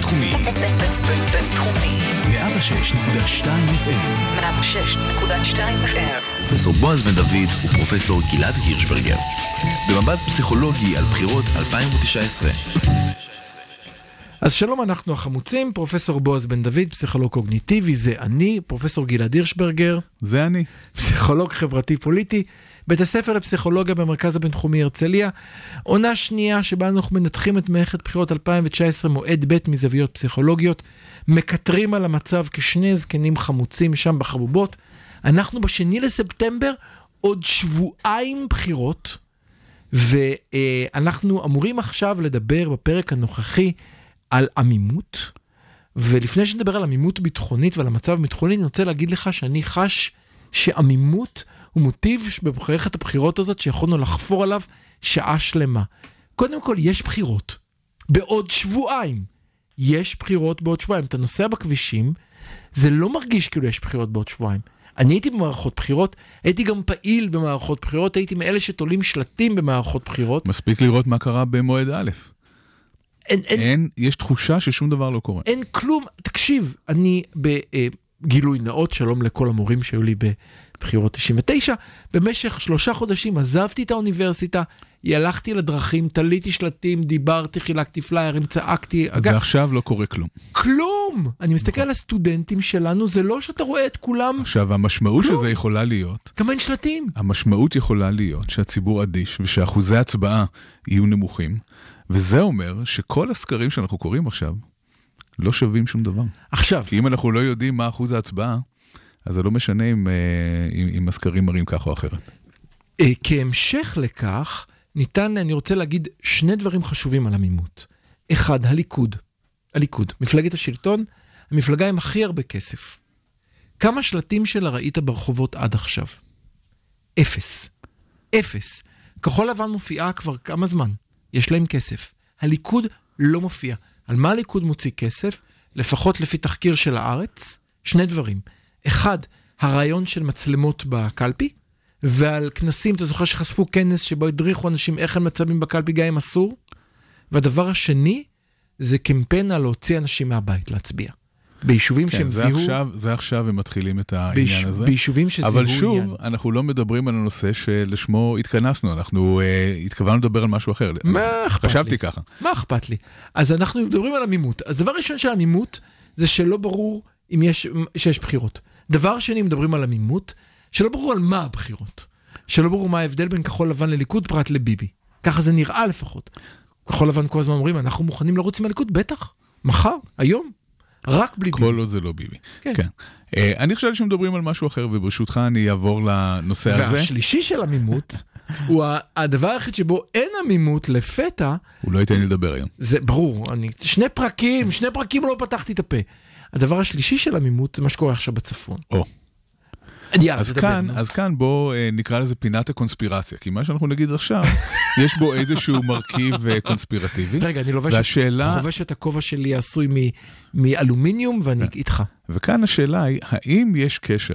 בינתחומי. בינתחומי. 106.2 FM. 106.2 FM. פרופסור בועז בן דוד ופרופסור גלעד הירשברגר. במבט פסיכולוגי על בחירות 2019. אז שלום, אנחנו החמוצים, פרופסור בועז בן דוד, פסיכולוג קוגניטיבי, זה אני, פרופסור גלעד הירשברגר, זה אני. פסיכולוג חברתי-פוליטי, בית הספר לפסיכולוגיה במרכז הבינתחומי הרצליה. עונה שנייה שבה אנחנו מנתחים את מערכת בחירות 2019, מועד ב' מזוויות פסיכולוגיות, מקטרים על המצב כשני זקנים חמוצים שם בחבובות. אנחנו בשני לספטמבר, עוד שבועיים בחירות, ואנחנו אמורים עכשיו לדבר בפרק הנוכחי על עמימות. ולפני שנדבר על עמימות ביטחונית ועל המצב הביטחוני, אני רוצה להגיד לך שאני חש שעמימות הוא מוטיב במערכת הבחירות הזאת שיכולנו לחפור עליו שעה שלמה. קודם כל, יש בחירות. בעוד שבועיים. יש בחירות בעוד שבועיים. אתה נוסע בכבישים, זה לא מרגיש כאילו יש בחירות בעוד שבועיים. אני הייתי במערכות בחירות, הייתי גם פעיל במערכות בחירות, הייתי מאלה שתולים שלטים במערכות בחירות. מספיק לראות מה קרה במועד א'. אין, אין, אין, יש תחושה ששום דבר לא קורה. אין כלום. תקשיב, אני בגילוי נאות, שלום לכל המורים שהיו לי בבחירות 99, במשך שלושה חודשים עזבתי את האוניברסיטה, הלכתי לדרכים, תליתי שלטים, דיברתי, חילקתי פליירים, צעקתי. אגב, ועכשיו לא קורה כלום. כלום! אני מסתכל על הסטודנטים שלנו, זה לא שאתה רואה את כולם, עכשיו, המשמעות של. זה יכולה להיות, גם אין שלטים. המשמעות יכולה להיות שהציבור אדיש ושאחוזי הצבעה יהיו נמוכים, וזה אומר שכל הסקרים שאנחנו קוראים עכשיו לא שווים שום דבר. עכשיו, כי אם אנחנו לא יודעים מה אחוז ההצבעה, אז זה לא משנה אם, אה, אם, אם הסקרים מראים כך או אחרת. אה, כהמשך לכך, ניתן, אני רוצה להגיד שני דברים חשובים על עמימות. אחד, הליכוד. הליכוד, מפלגת השלטון, המפלגה עם הכי הרבה כסף. כמה שלטים שלה ראית ברחובות עד עכשיו? אפס. אפס. כחול לבן מופיעה כבר כמה זמן. יש להם כסף. הליכוד לא מופיע. על מה הליכוד מוציא כסף? לפחות לפי תחקיר של הארץ, שני דברים. אחד, הרעיון של מצלמות בקלפי, ועל כנסים, אתה זוכר שחשפו כנס שבו הדריכו אנשים איך הם מצלמים בקלפי גם אם אסור? והדבר השני, זה קמפיין על להוציא אנשים מהבית להצביע. ביישובים כן, שהם זה זיהו, עכשיו, זה עכשיו הם מתחילים את העניין בייש- הזה. ביישובים שזיהו אבל שוב, עניין. אנחנו לא מדברים על הנושא שלשמו התכנסנו, אנחנו אה, התכוונו לדבר על משהו אחר. מה אכפת חשבתי לי? ככה. מה אכפת לי? אז אנחנו מדברים על עמימות. אז דבר ראשון של עמימות, זה שלא ברור אם יש, שיש בחירות. דבר שני, מדברים על עמימות, שלא ברור על מה הבחירות. שלא ברור מה ההבדל בין כחול לבן לליכוד פרט לביבי. ככה זה נראה לפחות. כחול לבן כל הזמן אומרים, אנחנו מוכנים לרוץ עם הליכוד, בטח. מחר, היום. רק בלי ביבי. כל עוד זה לא ביבי. כן. כן. אה, אני חושב שמדברים על משהו אחר, וברשותך אני אעבור לנושא הזה. והשלישי של עמימות, הוא הדבר היחיד שבו אין עמימות לפתע, הוא לא ייתן לי לדבר היום. זה ברור, אני, שני פרקים, שני פרקים לא פתחתי את הפה. הדבר השלישי של עמימות זה מה שקורה עכשיו בצפון. או. יאללה, אז כאן. אז כאן בוא אה, נקרא לזה פינת הקונספירציה, כי מה שאנחנו נגיד עכשיו, יש בו איזשהו מרכיב אה, קונספירטיבי. רגע, אני לובש, והשאלה- חובש את הכובע שלי עשוי מ- מאלומיניום ואני כן. איתך. וכאן השאלה היא, האם יש קשר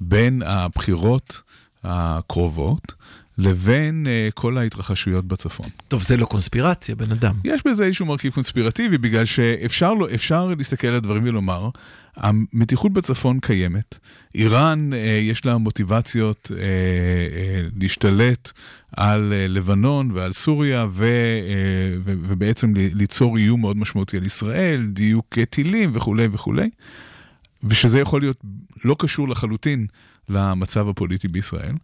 בין הבחירות הקרובות לבין אה, כל ההתרחשויות בצפון? טוב, זה לא קונספירציה, בן אדם. יש בזה איזשהו מרכיב קונספירטיבי, בגלל שאפשר לא, להסתכל על הדברים ולומר, המתיחות בצפון קיימת, איראן, אה, יש לה מוטיבציות אה, אה, להשתלט על אה, לבנון ועל סוריה, ו, אה, ו, ובעצם ליצור איום מאוד משמעותי על ישראל, דיוק טילים וכולי וכולי, ושזה יכול להיות לא קשור לחלוטין למצב הפוליטי בישראל.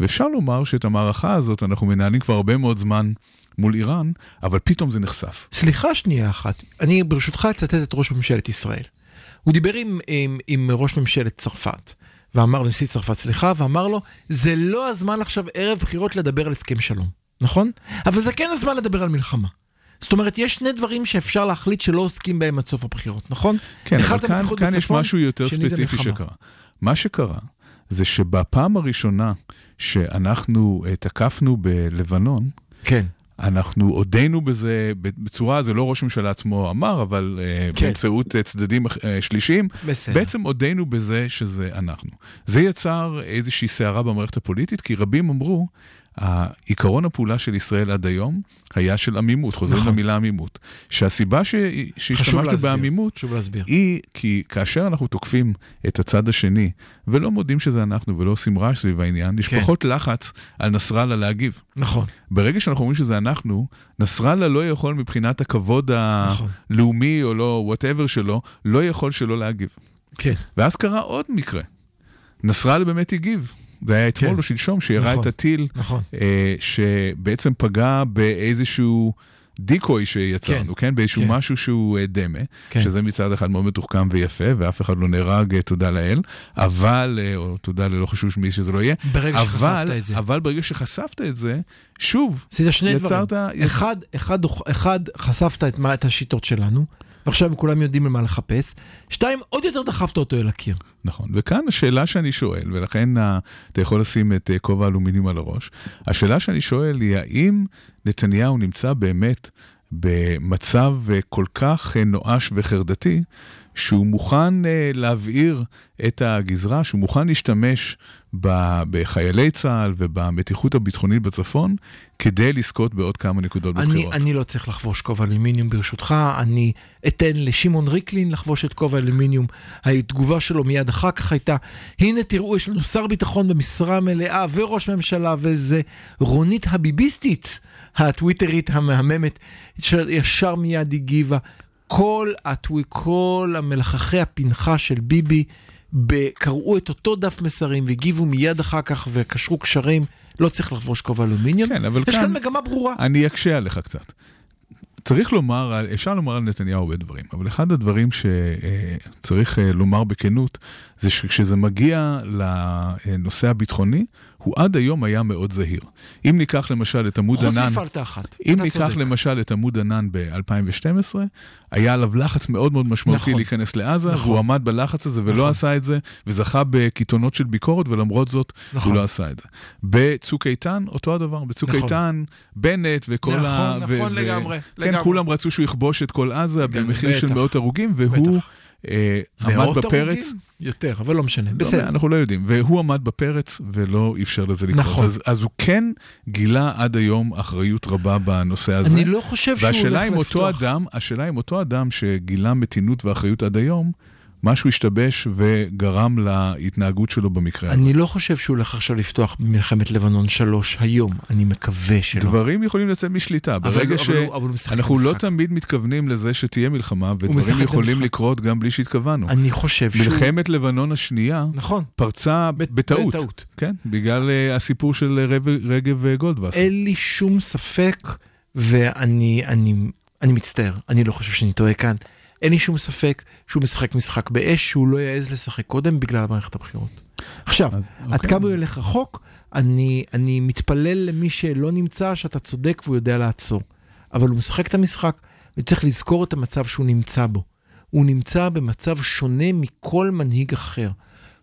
ואפשר לומר שאת המערכה הזאת אנחנו מנהלים כבר הרבה מאוד זמן מול איראן, אבל פתאום זה נחשף. סליחה שנייה אחת, אני ברשותך אצטט את ראש ממשלת ישראל. הוא דיבר עם, עם, עם ראש ממשלת צרפת, ואמר לנשיא צרפת סליחה, ואמר לו, זה לא הזמן עכשיו ערב בחירות לדבר על הסכם שלום, נכון? אבל זה כן הזמן לדבר על מלחמה. זאת אומרת, יש שני דברים שאפשר להחליט שלא עוסקים בהם עד סוף הבחירות, נכון? כן, אבל כאן, כאן יש משהו יותר ספציפי. שקרה. מה שקרה זה שבפעם הראשונה שאנחנו אה, תקפנו בלבנון, כן. אנחנו הודינו בזה בצורה, זה לא ראש הממשלה עצמו אמר, אבל אה, כן. באמצעות אה, צדדים שלישיים, בסדר. בעצם הודינו בזה שזה אנחנו. זה יצר איזושהי סערה במערכת הפוליטית, כי רבים אמרו, העיקרון הפעולה של ישראל עד היום היה של עמימות, חוזרים נכון. למילה עמימות. שהסיבה ש... שהשתמשתי. בעמימות. היא כי כאשר אנחנו תוקפים את הצד השני, ולא מודים שזה אנחנו ולא עושים רעש סביב העניין, יש כן. פחות לחץ על נסראללה להגיב. נכון. ברגע שאנחנו אומרים שזה אנחנו, נסראללה לא יכול מבחינת הכבוד נכון. הלאומי או לא, whatever שלו, לא יכול שלא להגיב. כן. ואז קרה עוד מקרה. נסראללה באמת הגיב. זה היה אתמול כן. או שלשום, שירה נכון. את הטיל, נכון. אה, שבעצם פגע באיזשהו דיקוי שיצרנו, כן? באיזשהו כן. משהו שהוא אה, דמה, כן. שזה מצד אחד מאוד מתוחכם ויפה, ואף אחד לא נהרג, אה, תודה לאל, אבל, אה, או תודה ללא חשוב מי שזה לא יהיה, ברגע אבל, שחשפת את זה. אבל ברגע שחשפת את זה, שוב, עשית שני יצרת- דברים. אחד, אחד, אחד, חשפת את, מה, את השיטות שלנו, ועכשיו כולם יודעים למה לחפש. שתיים, עוד יותר דחפת אותו אל הקיר. נכון, וכאן השאלה שאני שואל, ולכן אה, אתה יכול לשים את אה, כובע האלומיניום על הראש, השאלה שאני שואל היא האם נתניהו נמצא באמת במצב אה, כל כך נואש וחרדתי, שהוא מוכן אה, להבעיר את הגזרה, שהוא מוכן להשתמש בחיילי צה"ל ובמתיחות הביטחונית בצפון, כדי לזכות בעוד כמה נקודות אני, בבחירות. אני לא צריך לחבוש כובע אלומיניום ברשותך, אני אתן לשמעון ריקלין לחבוש את כובע אלומיניום. התגובה שלו מיד אחר כך הייתה, הנה תראו, יש לנו שר ביטחון במשרה מלאה וראש ממשלה וזה רונית הביביסטית, הטוויטרית המהממת, שישר מיד הגיבה. כל, הטווי, כל המלחכי הפנחה של ביבי קראו את אותו דף מסרים והגיבו מיד אחר כך וקשרו קשרים, לא צריך לחבוש כובע אלומיניום. כן, אבל יש כאן- כאן מגמה ברורה. אני אקשה עליך קצת. צריך לומר, אפשר לומר על נתניהו הרבה דברים, אבל אחד הדברים שצריך אה, לומר בכנות, זה שכשזה מגיע לנושא הביטחוני, הוא עד היום היה מאוד זהיר. אם ניקח למשל את עמוד חוץ ענן, מפלטה אחת. אם ניקח צודק. למשל את עמוד ענן ב-2012, היה עליו לחץ מאוד מאוד משמעותי נכון. להיכנס לעזה, נכון. והוא עמד בלחץ הזה ולא נכון. עשה את זה, וזכה בקיתונות של ביקורת, ולמרות זאת, נכון. הוא לא עשה את זה. בצוק איתן, אותו הדבר, בצוק נכון. איתן, בנט וכל נכון, ה... נכון לגמרי, כן, לגמרי. כולם רצו שהוא יכבוש את כל עזה כן, במחיר של. מאות הרוגים, והוא בטח. אה, עמד בפרץ. יותר, אבל לא משנה. לא, בסדר. אנחנו לא יודעים, והוא עמד בפרץ ולא אפשר לזה לקרות. נכון. אז, אז הוא כן גילה עד היום אחריות רבה בנושא הזה. אני לא חושב שהוא והשאלה הולך אם אותו לפתוח. אדם, השאלה אם אותו אדם שגילה מתינות ואחריות עד היום, משהו השתבש וגרם להתנהגות שלו במקרה הזה. אני לא חושב שהוא הולך עכשיו לפתוח במלחמת לבנון 3 היום, אני מקווה שלא. דברים יכולים לצאת משליטה. ברגע שאנחנו לא. תמיד מתכוונים לזה שתהיה מלחמה, ודברים יכולים. לקרות גם בלי שהתכוונו. אני חושב שהוא... מלחמת לבנון השנייה נכון. פרצה בטעות. בטעות. כן, בגלל אה, הסיפור של רגב- רגב וגולדווסר. אין לי שום ספק, ואני אני, אני מצטער, אני לא חושב שאני טועה כאן. אין לי שום ספק שהוא משחק משחק באש שהוא לא יעז לשחק קודם בגלל מערכת הבחירות. עכשיו, אז, עד אוקיי. כמה הוא ילך רחוק, אני, אני מתפלל למי שלא נמצא שאתה צודק והוא יודע לעצור. אבל הוא משחק את המשחק, וצריך לזכור את המצב שהוא נמצא בו. הוא נמצא במצב שונה מכל מנהיג אחר.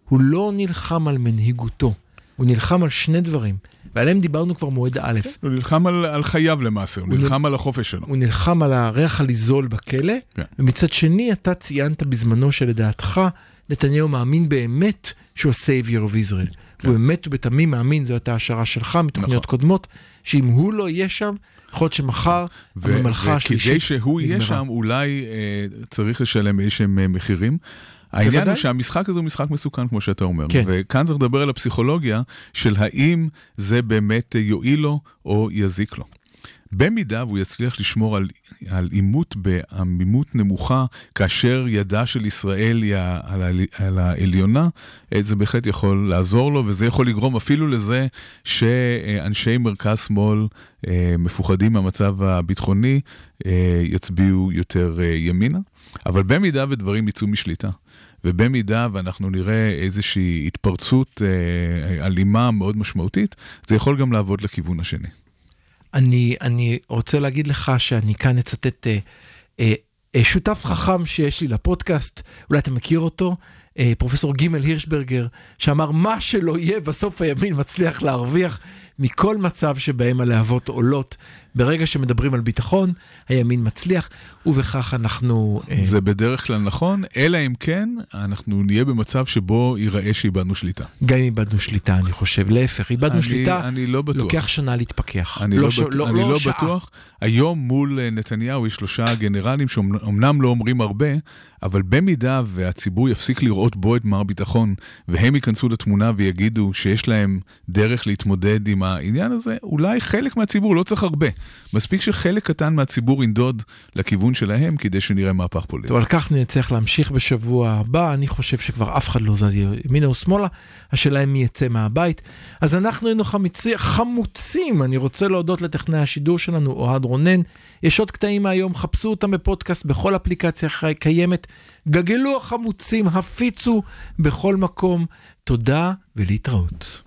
הוא לא נלחם על מנהיגותו, הוא נלחם על שני דברים, ועליהם דיברנו כבר מועד א'. הוא נלחם על, על חייו למעשה, הוא הוא נלחם על החופש שלו. הוא נלחם על הריח הליזול בכלא, כן. ומצד שני אתה ציינת בזמנו שלדעתך נתניהו מאמין באמת שהוא ה-Savior of Israel. כן. הוא באמת ובתמים מאמין, זו הייתה השערה שלך מתוכניות נכון. קודמות, שאם הוא לא יהיה שם, יכול להיות שמחר הממלכה השלישית וכדי שהוא יהיה נגמרה. שם, אולי אה, צריך לשלם איזשהם אה, מחירים. העניין. הוא שהמשחק הזה הוא משחק מסוכן, כמו שאתה אומר. כן. וכאן צריך לדבר על הפסיכולוגיה של האם זה באמת יועיל לו או יזיק לו. במידה והוא יצליח לשמור על, על עימות בעמימות נמוכה, כאשר ידה של ישראל היא על, ה- על העליונה, אה, זה בהחלט יכול לעזור לו, וזה יכול לגרום אפילו לזה שאנשי מרכז-שמאל אה, מפוחדים מהמצב הביטחוני, אה, יצביעו יותר ימינה. אבל במידה ודברים יצאו משליטה, ובמידה ואנחנו נראה איזושהי התפרצות אה, אלימה מאוד משמעותית, זה יכול גם לעבוד לכיוון השני. אני, אני רוצה להגיד לך שאני כאן אצטט אה, אה, אה, שותף חכם שיש לי לפודקאסט, אולי אתה מכיר אותו, אה, פרופסור גימל הירשברגר, שאמר מה שלא יהיה, בסוף הימין מצליח להרוויח מכל מצב שבהם הלהבות עולות. ברגע שמדברים על ביטחון, הימין מצליח, ובכך אנחנו... אה, זה בדרך כלל נכון, אלא אם כן אנחנו נהיה במצב שבו ייראה שאיבדנו שליטה. גם אם איבדנו שליטה, אני חושב, להפך, איבדנו אני- שליטה, אני לא בטוח. לוקח שנה להתפכח. אני לא, ש- בט... אני לא שעה. בטוח. היום מול אה, נתניהו יש שלושה גנרלים שאומנם לא אומרים הרבה, אבל במידה והציבור יפסיק לראות בו את מר ביטחון, והם ייכנסו לתמונה ויגידו שיש להם דרך להתמודד עם העניין הזה, אולי חלק מהציבור, לא צריך הרבה. מספיק שחלק קטן מהציבור ינדוד לכיוון שלהם כדי שנראה מהפך פוליטי. טוב, על כך נצטרך להמשיך בשבוע הבא, אני חושב שכבר אף אחד לא זז ימינה ושמאלה, השאלה אם מי יצא מהבית. אז אנחנו היינו חמיצי, חמוצים, אני רוצה להודות לטכנאי השידור שלנו, אוהד רונן. יש עוד קטעים מהיום, חפשו אותם בפודקאסט בכל אפליקציה קיימת. גגלו החמוצים, הפיצו בכל מקום. תודה ולהתראות.